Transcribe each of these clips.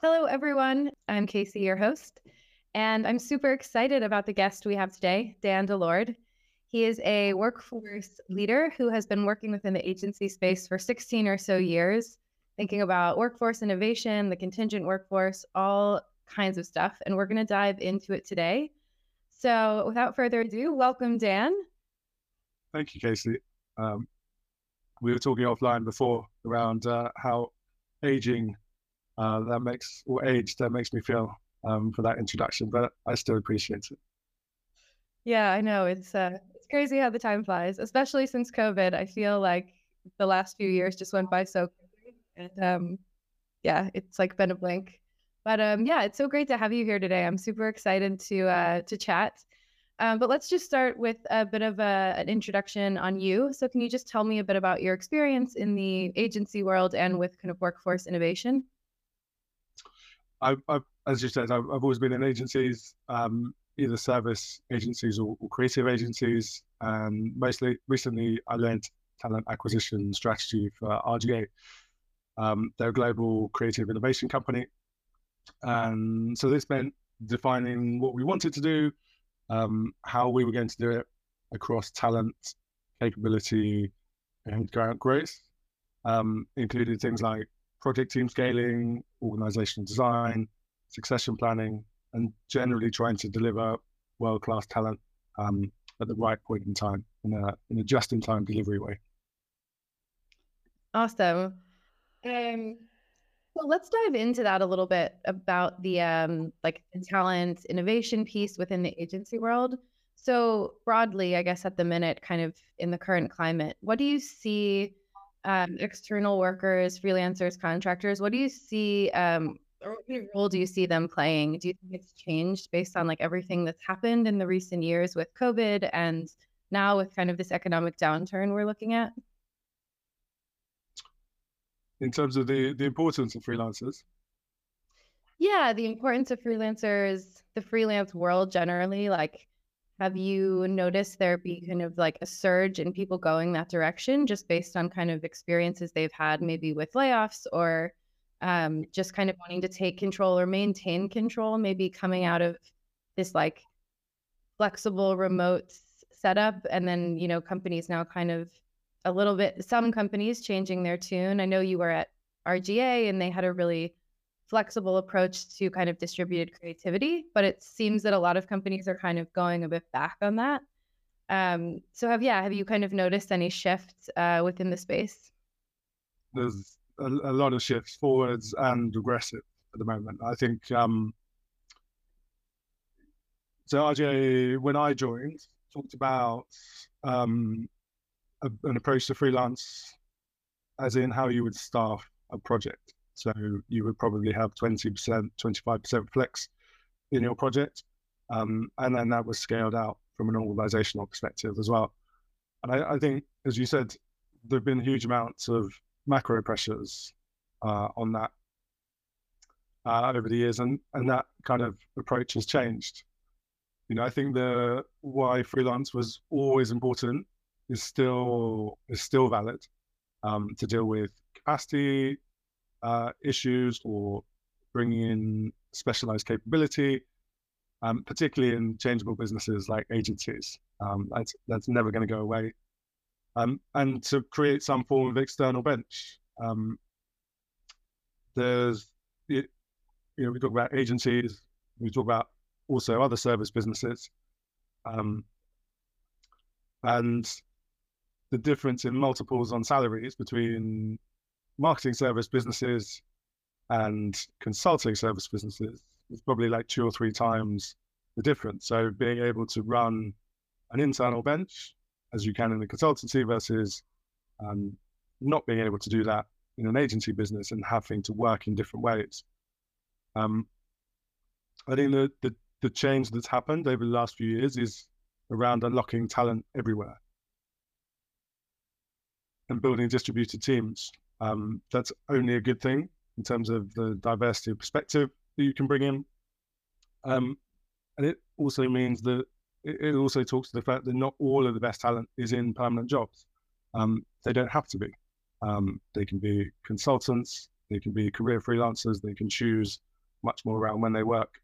Hello, everyone. I'm Casey, your host, and I'm super excited about the guest we have today, Dan De Lord. He is a workforce leader who has been working within the agency space for 16 or so years, thinking about workforce innovation, the contingent workforce, all kinds of stuff. And we're going to dive into it today. So, without further ado, welcome, Dan. Thank you, Casey. Um, we were talking offline before around uh, how aging uh, that makes or age that makes me feel um, for that introduction, but I still appreciate it. Yeah, I know it's uh, it's crazy how the time flies, especially since COVID. I feel like the last few years just went by so quickly, and um, yeah, it's like been a blink. But um, yeah, it's so great to have you here today. I'm super excited to uh, to chat. Um, but let's just start with a bit of a, an introduction on you. So, can you just tell me a bit about your experience in the agency world and with kind of workforce innovation? I, I, as you said, I've, I've, always been in agencies, um, either service agencies or, or, creative agencies. And mostly recently, I led talent acquisition strategy for RGA. Um, they're a global creative innovation company. And so this meant defining what we wanted to do, um, how we were going to do it across talent, capability, and growth, um, included things like project team scaling, organizational design, succession planning, and generally trying to deliver world class talent um, at the right point in time in a, in a just in time delivery way. Awesome. Um, well, let's dive into that a little bit about the um, like talent innovation piece within the agency world. So broadly, I guess at the minute, kind of in the current climate, what do you see um, external workers, freelancers, contractors? What do you see, um, or what role do you see them playing? Do you think it's changed based on like everything that's happened in the recent years with COVID and now with kind of this economic downturn we're looking at? In terms of the the importance of freelancers. Yeah, the importance of freelancers, the freelance world generally, like have you noticed there be kind of like a surge in people going that direction just based on kind of experiences they've had maybe with layoffs or um, just kind of wanting to take control or maintain control, maybe coming out of this like flexible remote setup and then, you know, companies now kind of a little bit, some companies changing their tune. I know you were at RGA and they had a really flexible approach to kind of distributed creativity, but it seems that a lot of companies are kind of going a bit back on that. Um, so have yeah, have you kind of noticed any shifts uh, within the space? There's a, a, lot of shifts forwards and regressive at the moment. I think um, so. RGA, when I joined, talked about um, a, an approach to freelance, as in how you would staff a project. So you would probably have 20%, 25% flex in your project. Um, and then that was scaled out from an organizational perspective as well. And I, I think, as you said, there have been huge amounts of macro pressures uh, on that uh, over the years, and, and that kind of approach has changed. You know, I think the why freelance was always important is still is still valid um, to deal with capacity, uh, issues or bringing in specialized capability, um, particularly in changeable businesses like agencies. Um, that's that's never going to go away. Um, and to create some form of external bench. Um, there's, you know, we talk about agencies, we talk about also other service businesses, um, and the difference in multiples on salaries between marketing service businesses and consulting service businesses is probably like two or three times the difference. So being able to run an internal bench as you can in the consultancy versus um, not being able to do that in an agency business and having to work in different ways. Um, I think the, the, the change that's happened over the last few years is around unlocking talent everywhere and building distributed teams um, that's only a good thing in terms of the diversity of perspective that you can bring in. Um, and it also means that it, also talks to the fact that not all of the best talent is in permanent jobs. Um, they don't have to be. Um, they can be consultants, They can be career freelancers. They can choose much more around when they work.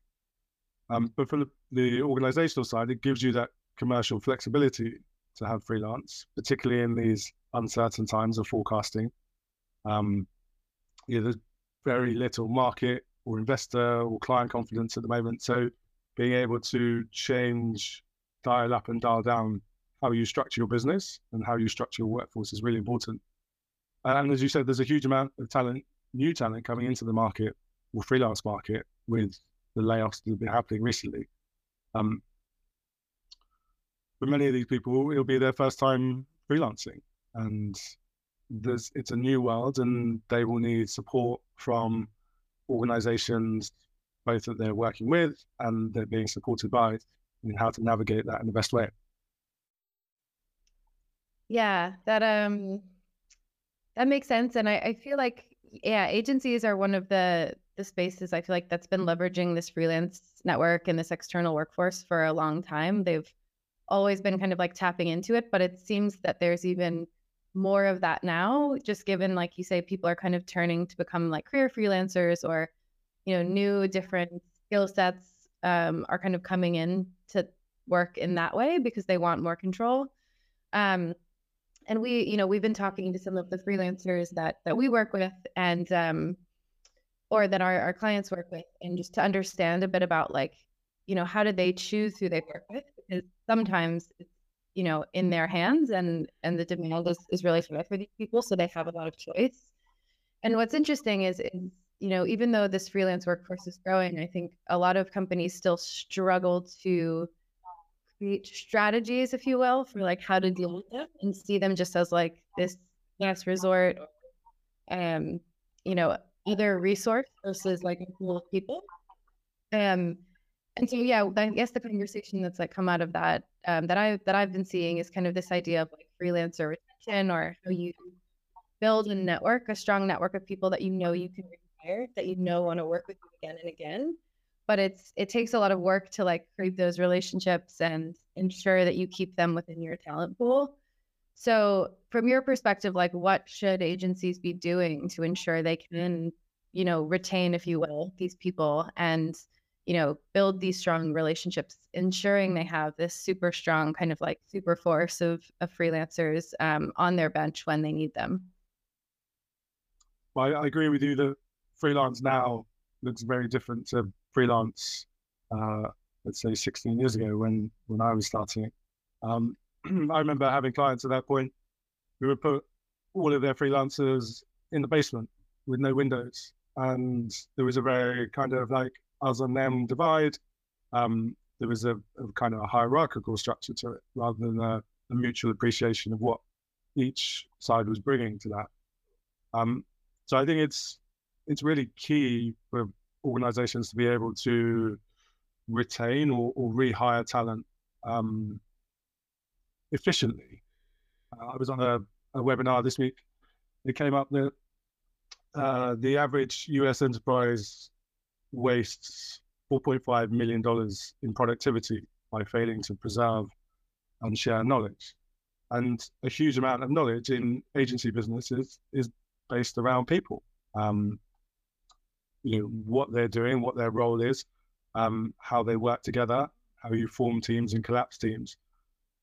Um, but from the organizational side, it gives you that commercial flexibility to have freelance, particularly in these uncertain times of forecasting. Um, yeah, there's very little market or investor or client confidence at the moment. So being able to change, dial up and dial down how you structure your business and how you structure your workforce is really important. And as you said, there's a huge amount of talent, new talent coming into the market or freelance market with the layoffs that have been happening recently. Um, for many of these people, it'll be their first time freelancing, and there's it's a new world, and they will need support from organizations both that they're working with and they're being supported by in how to navigate that in the best way. Yeah, that um that makes sense. And I, I feel like yeah, agencies are one of the the spaces I feel like that's been leveraging this freelance network and this external workforce for a long time. They've always been kind of like tapping into it, but it seems that there's even more of that now, just given, like you say, people are kind of turning to become like career freelancers or, you know, new different skill sets um, are kind of coming in to work in that way because they want more control. Um, and we, you know, we've been talking to some of the freelancers that that we work with and um, or that our, our clients work with, and just to understand a bit about like, you know, how did they choose who they work with? Because sometimes it's you know in their hands and and the demand is, is really high for these people so they have a lot of choice. And what's interesting is, is you know even though this freelance workforce is growing i think a lot of companies still struggle to create strategies if you will for like how to deal with them and see them just as like this last resort um you know other resource versus like a pool of people. Um and so yeah i guess the conversation that's like come out of that um, that i that i've been seeing is kind of this idea of like freelancer retention or how you build a network a strong network of people that you know you can retire that you know want to work with you again and again. But it's it takes a lot of work to like create those relationships and ensure that you keep them within your talent pool. So from your perspective like what should agencies be doing to ensure they can you know retain if you will these people and you know, build these strong relationships, ensuring they have this super strong kind of like super force of, of freelancers um, on their bench when they need them. Well, I, agree with you that freelance now looks very different to freelance, uh, let's say 16 years ago when, when I was starting. Um, I remember having clients at that point who would put all of their freelancers in the basement with no windows. And there was a very kind of like us and them divide. Um, there was a, a, kind of a hierarchical structure to it rather than a, a, mutual appreciation of what each side was bringing to that. Um, so I think it's it's really key for organizations to be able to retain or, or rehire talent um, efficiently. Uh, I was on a, a, webinar this week. It came up that uh, the average US enterprise wastes $4.5 million in productivity by failing to preserve and share knowledge. And a huge amount of knowledge in agency businesses is based around people. Um, you know, what they're doing, what their role is, um, how they work together, how you form teams and collapse teams.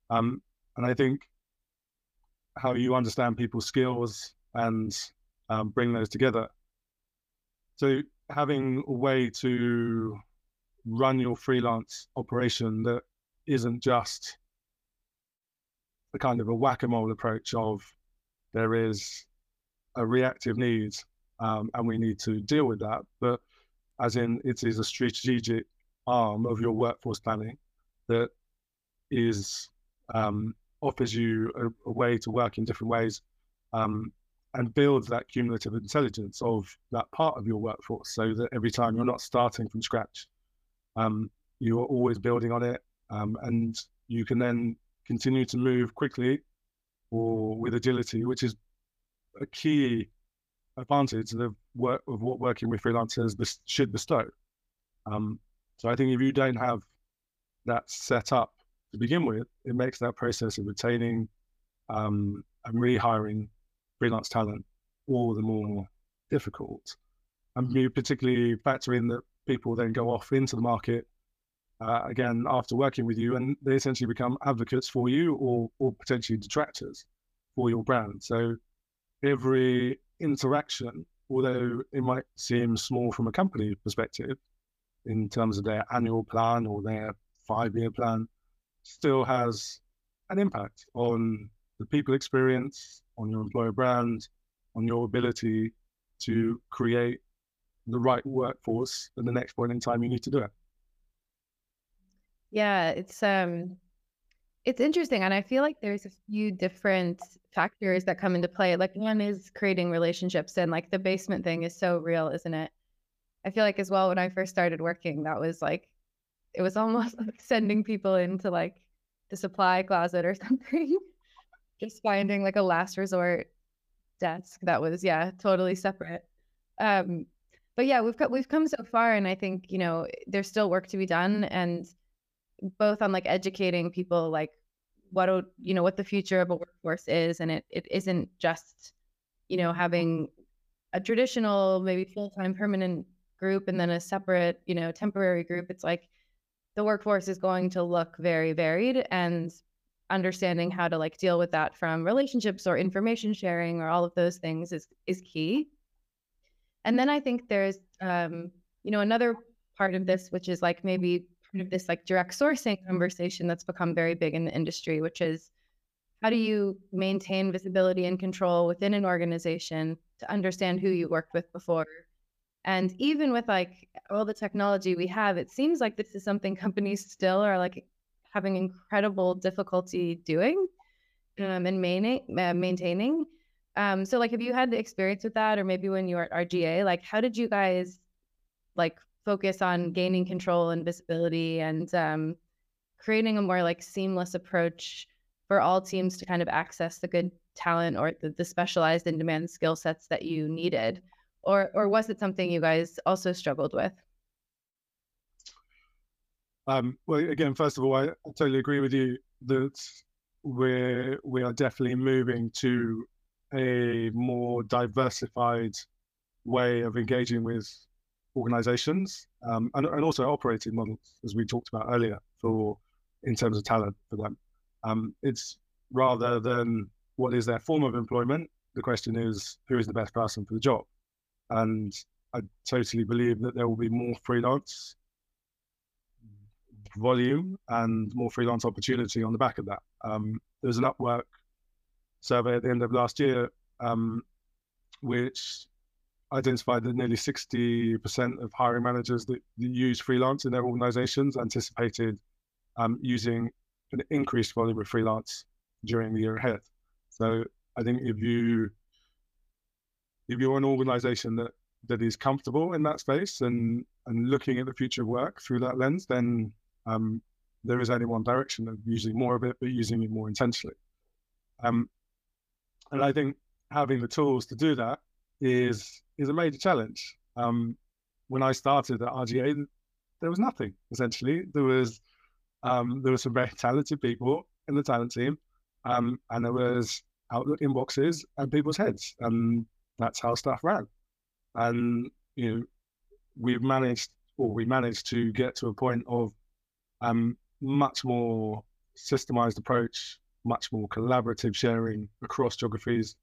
Um, and I think how you understand people's skills and um, bring those together. So having a way to run your freelance operation that isn't just the kind of a whack-a-mole approach of there is a reactive need um, and we need to deal with that but as in it is a strategic arm of your workforce planning that is um, offers you a, a, way to work in different ways um, and build that cumulative intelligence of that part of your workforce so that every time you're not starting from scratch, um, you are always building on it. Um, and you can then continue to move quickly or with agility, which is a key advantage of, work, of what working with freelancers should bestow. Um, so I think if you don't have that set up to begin with, it makes that process of retaining um, and rehiring freelance talent all the more difficult. And you particularly factor in that people then go off into the market uh, again after working with you, and they essentially become advocates for you or or potentially detractors for your brand. So every interaction, although it might seem small from a company perspective, in terms of their annual plan or their five year plan, still has an impact on the people experience, on your employer brand, on your ability to create the right workforce at the next point in time you need to do it. Yeah, it's um it's interesting and I feel like there's a few different factors that come into play. Like one is creating relationships and like the basement thing is so real, isn't it? I feel like as well when I first started working that was like it was almost like sending people into like the supply closet or something. Just finding like a last resort desk that was yeah, totally separate. Um but yeah, we've got we've come so far and I think, you know, there's still work to be done and both on like educating people like what you know what the future of a workforce is and it it isn't just you know having a traditional maybe full-time permanent group and then a separate you know temporary group it's like the workforce is going to look very varied and understanding how to like deal with that from relationships or information sharing or all of those things is is key and then i think there's um you know another part of this which is like maybe part of this like direct sourcing conversation that's become very big in the industry, which is how do you maintain visibility and control within an organization to understand who you worked with before? And even with like all the technology we have, it seems like this is something companies still are like having incredible difficulty doing um, and main- uh, maintaining. Um, so like, have you had the experience with that, or maybe when you were at RGA, like, how did you guys like focus on gaining control and visibility and um, creating a more like seamless approach for all teams to kind of access the good talent or the, the specialized in demand skill sets that you needed? Or or was it something you guys also struggled with um, well again first of all I, totally agree with you that we're we are definitely moving to a more diversified way of engaging with organizations um, and, and also operating models, as we talked about earlier, for in terms of talent for them. Um, it's rather than what is their form of employment, the question is who is the best person for the job. And I totally believe that there will be more freelance volume and more freelance opportunity on the back of that. Um, there was an Upwork survey at the end of last year, um, which identified that nearly 60% of hiring managers that, use freelance in their organizations anticipated um, using an increased volume of freelance during the year ahead. So I think if you if you're an organization that that is comfortable in that space and and looking at the future of work through that lens, then um, there is only one direction of using more of it, but using it more intentionally. Um, and I think having the tools to do that is is a major challenge. Um, when I started at RGA, there was nothing essentially. There was um, there were some very talented people in the talent team, um, and there was Outlook inboxes and people's heads, and that's how stuff ran. And you know, we've managed, or we managed to get to a point of um, much more systemized approach, much more collaborative sharing across geographies.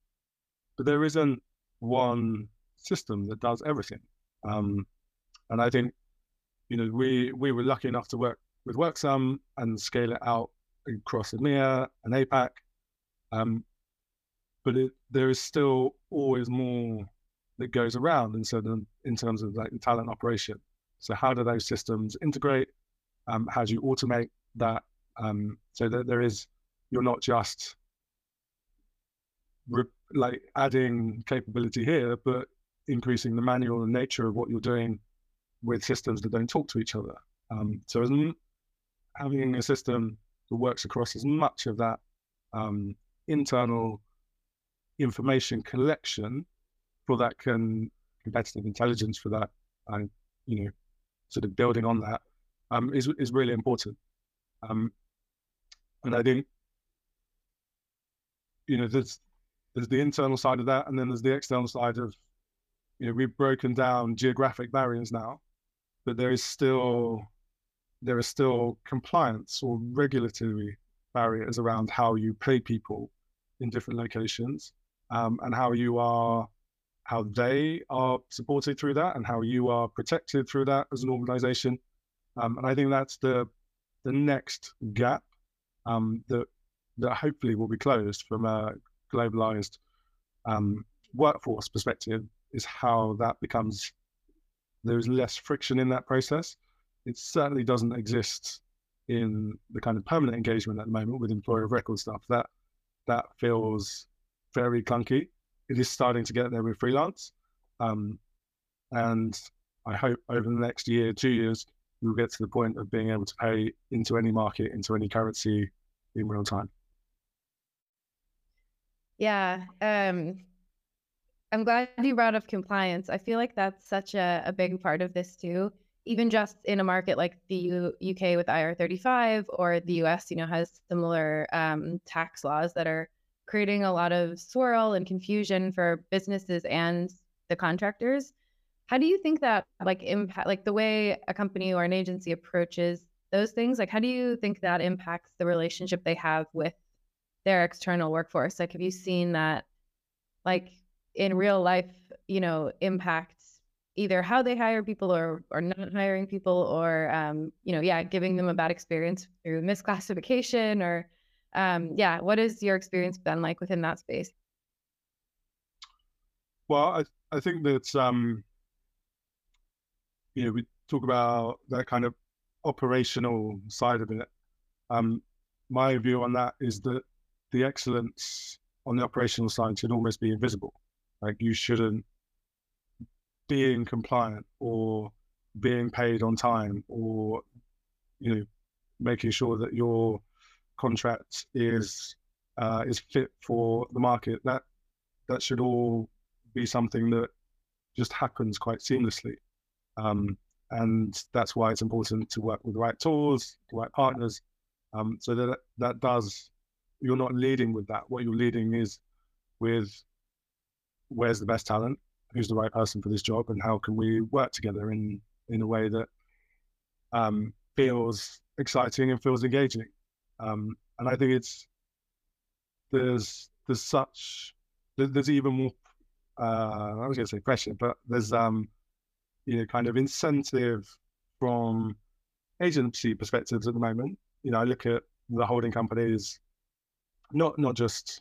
But there isn't one system that does everything. Um, and I think, you know, we we were lucky enough to work with Worksome and scale it out across EMEA and APAC. Um, but it, there is still always more that goes around in, certain, in terms of like the talent operation. So how do those systems integrate? Um, how do you automate that um, so that there is you're not just re- like adding capability here, but increasing the manual nature of what you're doing with systems that don't talk to each other. Um, so having a system that works across as much of that um, internal information collection for that can competitive intelligence for that and you know sort of building on that um, is is really important. Um, and I think you know there's there's the internal side of that, and then there's the external side of you know, we've broken down geographic barriers now, but there is still there is still compliance or regulatory barriers around how you pay people in different locations um, and how you are how they are supported through that and how you are protected through that as an organization um, and i think that's the the next gap um, that that hopefully will be closed from a globalized um, workforce perspective is how that becomes there's less friction in that process. It certainly doesn't exist in the kind of permanent engagement at the moment with employer of record stuff. That that feels very clunky. It is starting to get there with freelance, um, and I hope over the next year, two years, we'll get to the point of being able to pay into any market, into any currency in real time. Yeah. Um, I'm glad you brought up compliance. I feel like that's such a, a big part of this too. Even just in a market like the U- UK with IR35 or the US, you know, has similar um, tax laws that are creating a lot of swirl and confusion for businesses and the contractors. How do you think that like impact like the way a company or an agency approaches those things? Like how do you think that impacts the relationship they have with their external workforce? Like have you seen that like in real life, you know, impacts either how they hire people or or not hiring people or um, you know, yeah, giving them a bad experience through misclassification or um, yeah, what has your experience been like within that space? Well, I I think that um, you know we talk about that kind of operational side of it. Um, my view on that is that the excellence on the operational side should almost be invisible. Like you shouldn't being compliant or being paid on time or you know making sure that your contract is uh, is fit for the market. That that should all be something that just happens quite seamlessly. Um, and that's why it's important to work with the right tools, the right partners, um, so that that does. You're not leading with that. What you're leading is with where's the best talent, who's the right person for this job, and how can we work together in in a way that um, feels exciting and feels engaging. Um, and I think it's there's there's such there's even more. Uh, I was going to say pressure, but there's um, you know kind of incentive from agency perspectives at the moment. You know, I look at the holding companies, not not just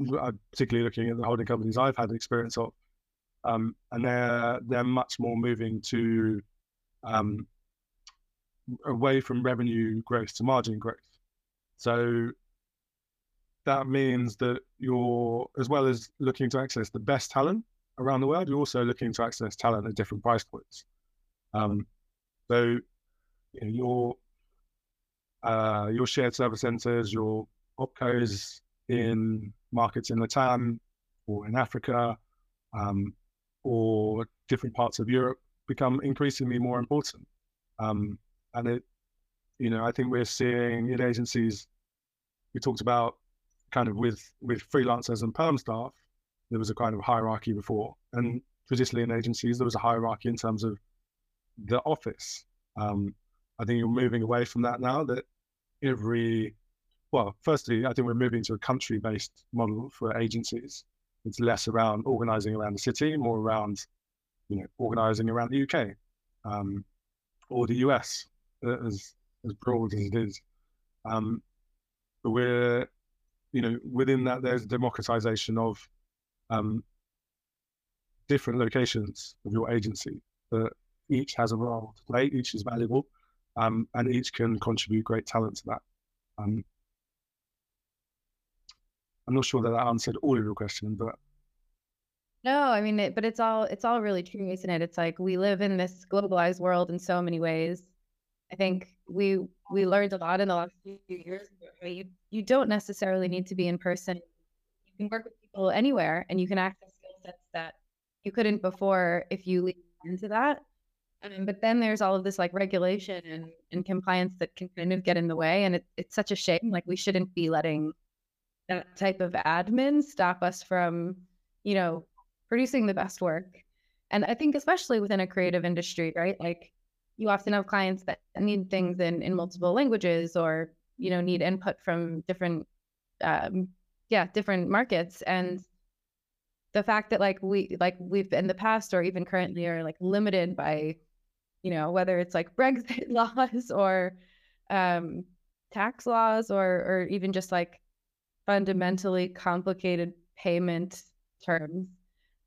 I'm particularly looking at the holding companies I've had experience of, um, and they're they're much more moving to um, away from revenue growth to margin growth. So that means that you're as well as looking to access the best talent around the world, you're also looking to access talent at different price points. Um, so you know, your uh, your shared service centers, your opcos in markets in Latam or in Africa um, or different parts of Europe become increasingly more important. Um, and it, you know, I think we're seeing in agencies, we talked about kind of with with freelancers and perm staff, there was a kind of hierarchy before, and traditionally in agencies there was a hierarchy in terms of the office. Um, I think you're moving away from that now. That every well, firstly, I think we're moving to a country based model for agencies. It's less around organizing around the city, more around, you know, organizing around the UK um, or the US, uh, as, as broad as it is. Um, but we're, you know, within that, there's democratization of um, different locations of your agency that each has a role to play, each is valuable, um, and each can contribute great talent to that. Um, I'm not sure that that answered all of your question, but no, I mean, it, but it's all it's all really true, isn't it? It's like we live in this globalized world in so many ways. I think we we learned a lot in the last few years. You you don't necessarily need to be in person. You can work with people anywhere, and you can access skill sets that you couldn't before if you lean into that. Um, but then there's all of this like regulation and, and compliance that can kind of get in the way, and it, it's such a shame. Like we shouldn't be letting that type of admin stop us from, you know, producing the best work. And I think especially within a creative industry, right? Like you often have clients that need things in, in multiple languages or, you know, need input from different um, yeah, different markets. And the fact that like we like we've in the past or even currently are like limited by, you know, whether it's like Brexit laws or um tax laws or or even just like fundamentally complicated payment terms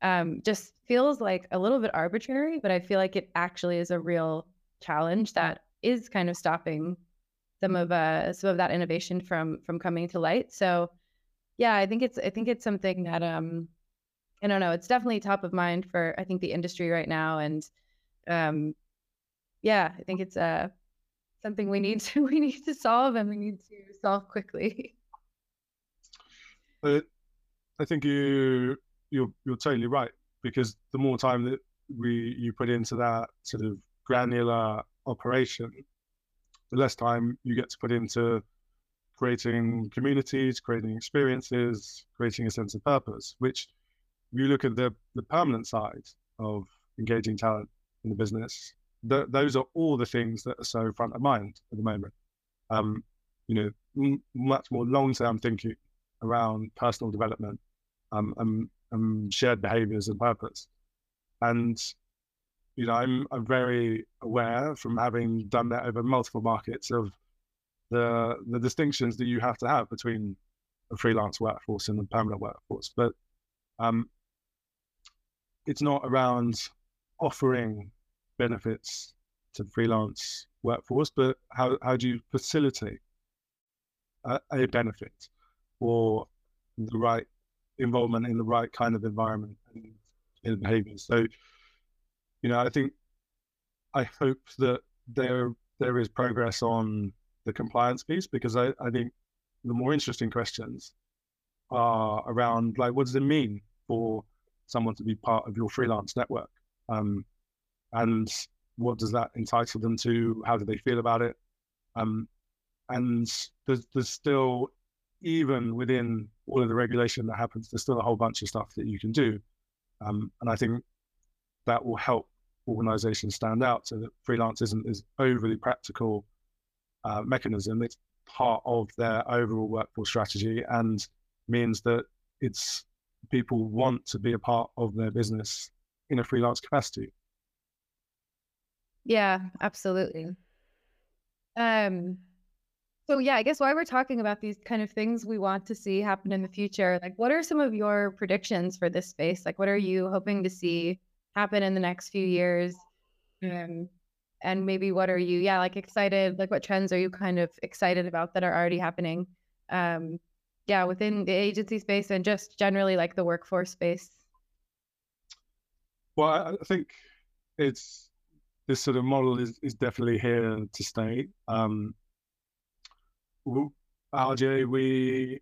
um, just feels like a little bit arbitrary, but I feel like it actually is a real challenge that is kind of stopping some of uh some of that innovation from from coming to light. So yeah, I think it's I think it's something that um I don't know, it's definitely top of mind for I think the industry right now and um yeah, I think it's uh something we need to we need to solve and we need to solve quickly. But I think you you're you're totally right because the more time that we you put into that sort of granular operation, the less time you get to put into creating communities, creating experiences, creating a sense of purpose. Which, you look at the the permanent side of engaging talent in the business, th- those are all the things that are so front of mind at the moment. Um, you know, m- much more long term thinking around personal development um, and um, shared behaviors and purpose. And you know, I'm I'm very aware from having done that over multiple markets of the the distinctions that you have to have between a freelance workforce and a permanent workforce. But um, it's not around offering benefits to freelance workforce, but how, how do you facilitate a, a benefit or the right involvement in the right kind of environment and, and behaviors. So, you know, I think I hope that there there is progress on the compliance piece because I, I think the more interesting questions are around like what does it mean for someone to be part of your freelance network? Um, and what does that entitle them to? How do they feel about it? Um, and there's, there's still even within all of the regulation that happens, there's still a whole bunch of stuff that you can do. Um, and I think that will help organizations stand out so that freelance isn't this overly practical uh, mechanism. It's part of their overall workforce strategy and means that it's people want to be a part of their business in a freelance capacity. Yeah, absolutely. Um, so yeah, I guess why we're talking about these kind of things we want to see happen in the future, like what are some of your predictions for this space? Like what are you hoping to see happen in the next few years? Um, and maybe what are you, yeah, like excited, like what trends are you kind of excited about that are already happening? Um, yeah, within the agency space and just generally like the workforce space. Well, I think it's this sort of model is, is definitely here to stay. Um, RGA, we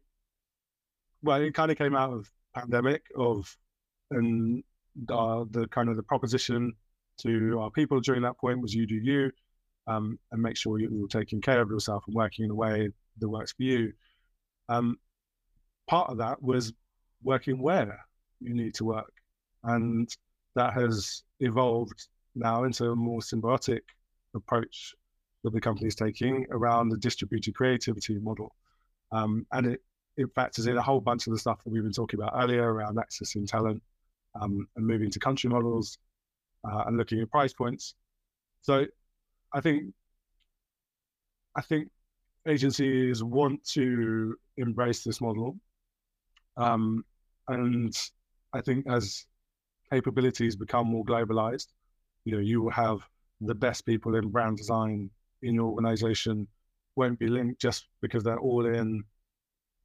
well, it kind of came out of pandemic of and uh, the kind of the proposition to our people during that point was you do you um, and make sure you're taking care of yourself and working in a way that works for you. Um, part of that was working where you need to work, and that has evolved now into a more symbiotic approach that the company is taking around the distributed creativity model. Um, and it, it factors in a whole bunch of the stuff that we've been talking about earlier around accessing talent um, and moving to country models uh, and looking at price points. So I think I think agencies want to embrace this model. Um, and I think as capabilities become more globalized, you know, you will have the best people in brand design in your organization won't be linked just because they're all in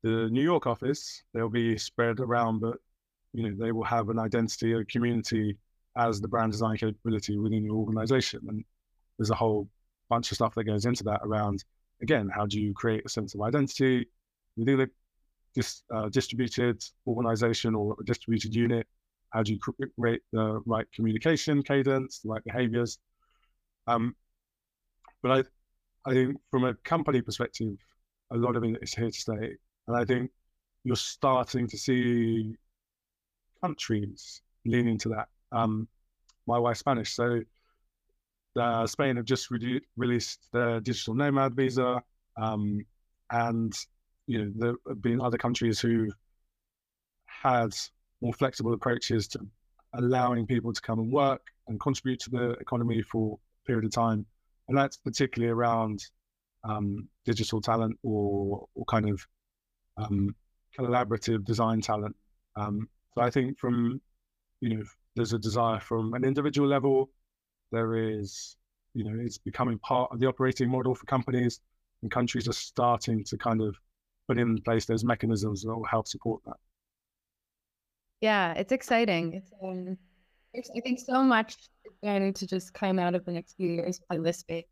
the New York office. They'll be spread around, but you know they will have an identity, a community as the brand design capability within your organization. And there's a whole bunch of stuff that goes into that around again, how do you create a sense of identity within a dis, uh, distributed organization or a distributed unit? How do you create the right communication cadence, the right behaviors? Um, but I, I think from a company perspective, a lot of it is here to stay. And I think you're starting to see countries lean into that. Um, my wife's Spanish, so uh, Spain have just re- released the digital nomad visa, um, and you know there have been other countries who had more flexible approaches to allowing people to come and work and contribute to the economy for a period of time, and that's particularly around um, digital talent or or kind of um, collaborative design talent. Um, so I think from you know there's a desire from an individual level there is, you know, it's becoming part of the operating model for companies, and countries are starting to kind of put in place those mechanisms that will help support that. Yeah, it's exciting. It's um, I think so much going to just come out of the next few years in this space.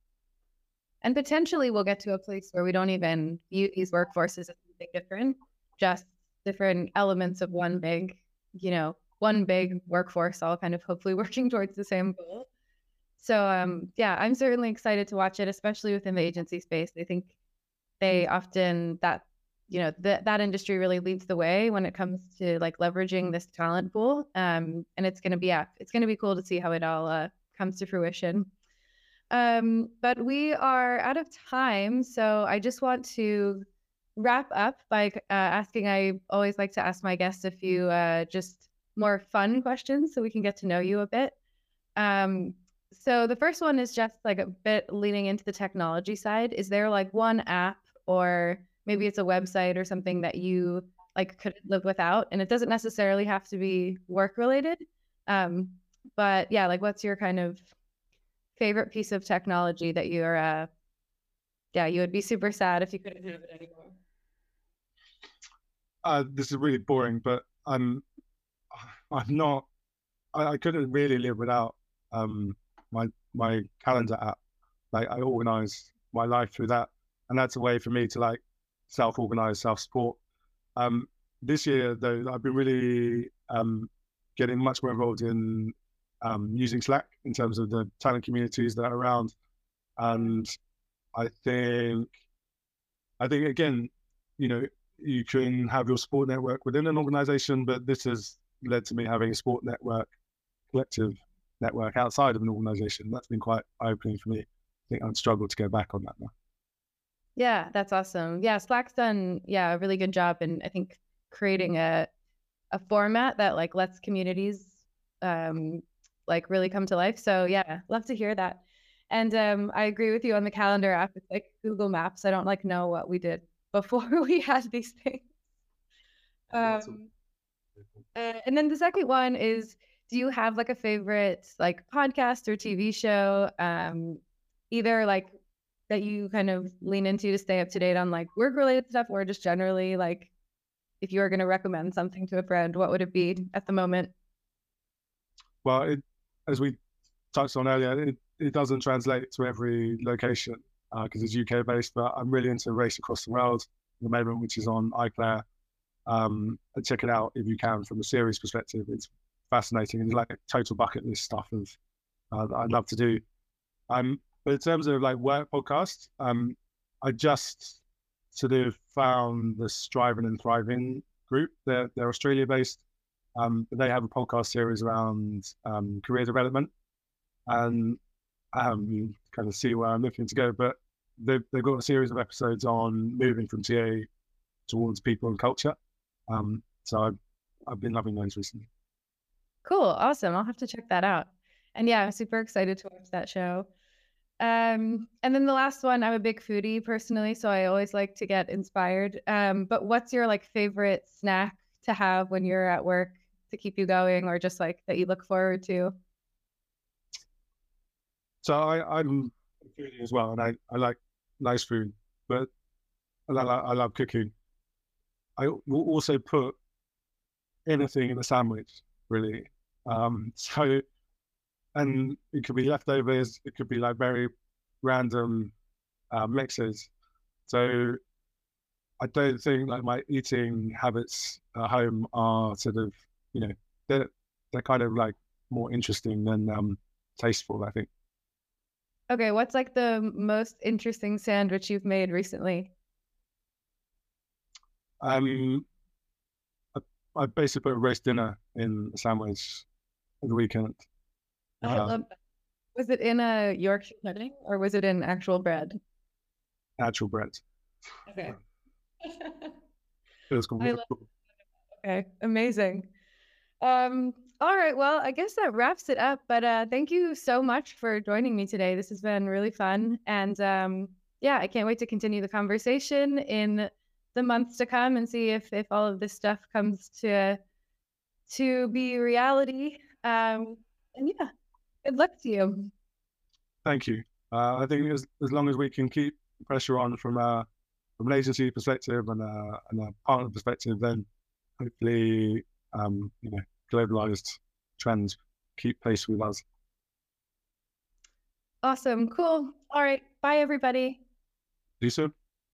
And potentially we'll get to a place where we don't even view these workforces as something different, just different elements of one big, you know, one big workforce, all kind of hopefully working towards the same goal. So um, yeah, I'm certainly excited to watch it, especially within the agency space. I think they often that you know that that industry really leads the way when it comes to like leveraging this talent pool. Um, and it's gonna be yeah, it's gonna be cool to see how it all uh, comes to fruition. Um, but we are out of time, so I just want to wrap up by uh, asking. I always like to ask my guests a few uh, just more fun questions so we can get to know you a bit. Um, so the first one is just like a bit leaning into the technology side. Is there like one app or maybe it's a website or something that you like could live without? And it doesn't necessarily have to be work related. Um, but yeah, like what's your kind of favorite piece of technology that you're uh yeah, you would be super sad if you couldn't have it anymore. Uh, this is really boring, but I'm I'm not I, I couldn't really live without um my my calendar app. Like I organize my life through that, and that's a way for me to like self-organize, self-support. Um, this year, though, I've been really um, getting much more involved in um, using Slack in terms of the talent communities that are around, and I think, I think again, you know, you can have your support network within an organization, but this has led to me having a sport network collective network outside of an organization. That's been quite eye opening for me. I think I'd struggle to go back on that now. Yeah, that's awesome. Yeah, Slack's done yeah a really good job in I think creating a a format that like lets communities um like really come to life. So yeah, love to hear that. And um I agree with you on the calendar app. It's like Google Maps. I don't like know what we did before we had these things. Um, uh, and then the second one is do you have like a favorite like podcast or TV show, um, either like that you kind of lean into to stay up to date on like work related stuff or just generally like if you were going to recommend something to a friend, what would it be at the moment? Well, it, as we touched on earlier, it, it doesn't translate to every location because uh, it's UK based, but I'm really into Race Across the World, the moment, which is on iPlayer. Um, check it out if you can from a series perspective. It's fascinating and like total bucket list stuff of uh, that I'd love to do. Um, but in terms of like work podcasts, um, I just sort of found the Striving and Thriving group. They're they're Australia based. Um, they have a podcast series around um, career development and um, kind of see where I'm looking to go. But they've, they've got a series of episodes on moving from TA towards people and culture. Um, so I've, I've been loving those recently. Cool. Awesome. I'll have to check that out. And yeah, I'm super excited to watch that show. Um, and then the last one, I'm a big foodie personally, so I always like to get inspired. Um, but what's your like favorite snack to have when you're at work to keep you going or just like that you look forward to? So I, I'm a foodie as well, and I, I like nice food, but I, I love cooking. I will also put anything in a sandwich, really. Um, so, and it could be leftovers, it could be like very random uh, mixes. So, I don't think like my eating habits at home are sort of, you know, they're they're kind of like more interesting than um, tasteful. I think. Okay, what's like the most interesting sandwich you've made recently? Um, I, I basically put a roast dinner in a sandwich the weekend. I Uh, love that. Was it in a Yorkshire pudding or was it in actual bread? actual bread. Okay. It was cool. Okay, amazing. Um, all right, well, I guess that wraps it up. But uh, thank you so much for joining me today. This has been really fun, and um, yeah, I can't wait to continue the conversation in the months to come and see if if all of this stuff comes to to be reality. Um, and yeah, good luck to you. Thank you. Uh, I think as, as long as we can keep pressure on from a from an agency perspective and a, and a partner perspective, then hopefully, um, you know, globalized trends keep pace with us. Awesome, cool. All right, bye everybody. See you so?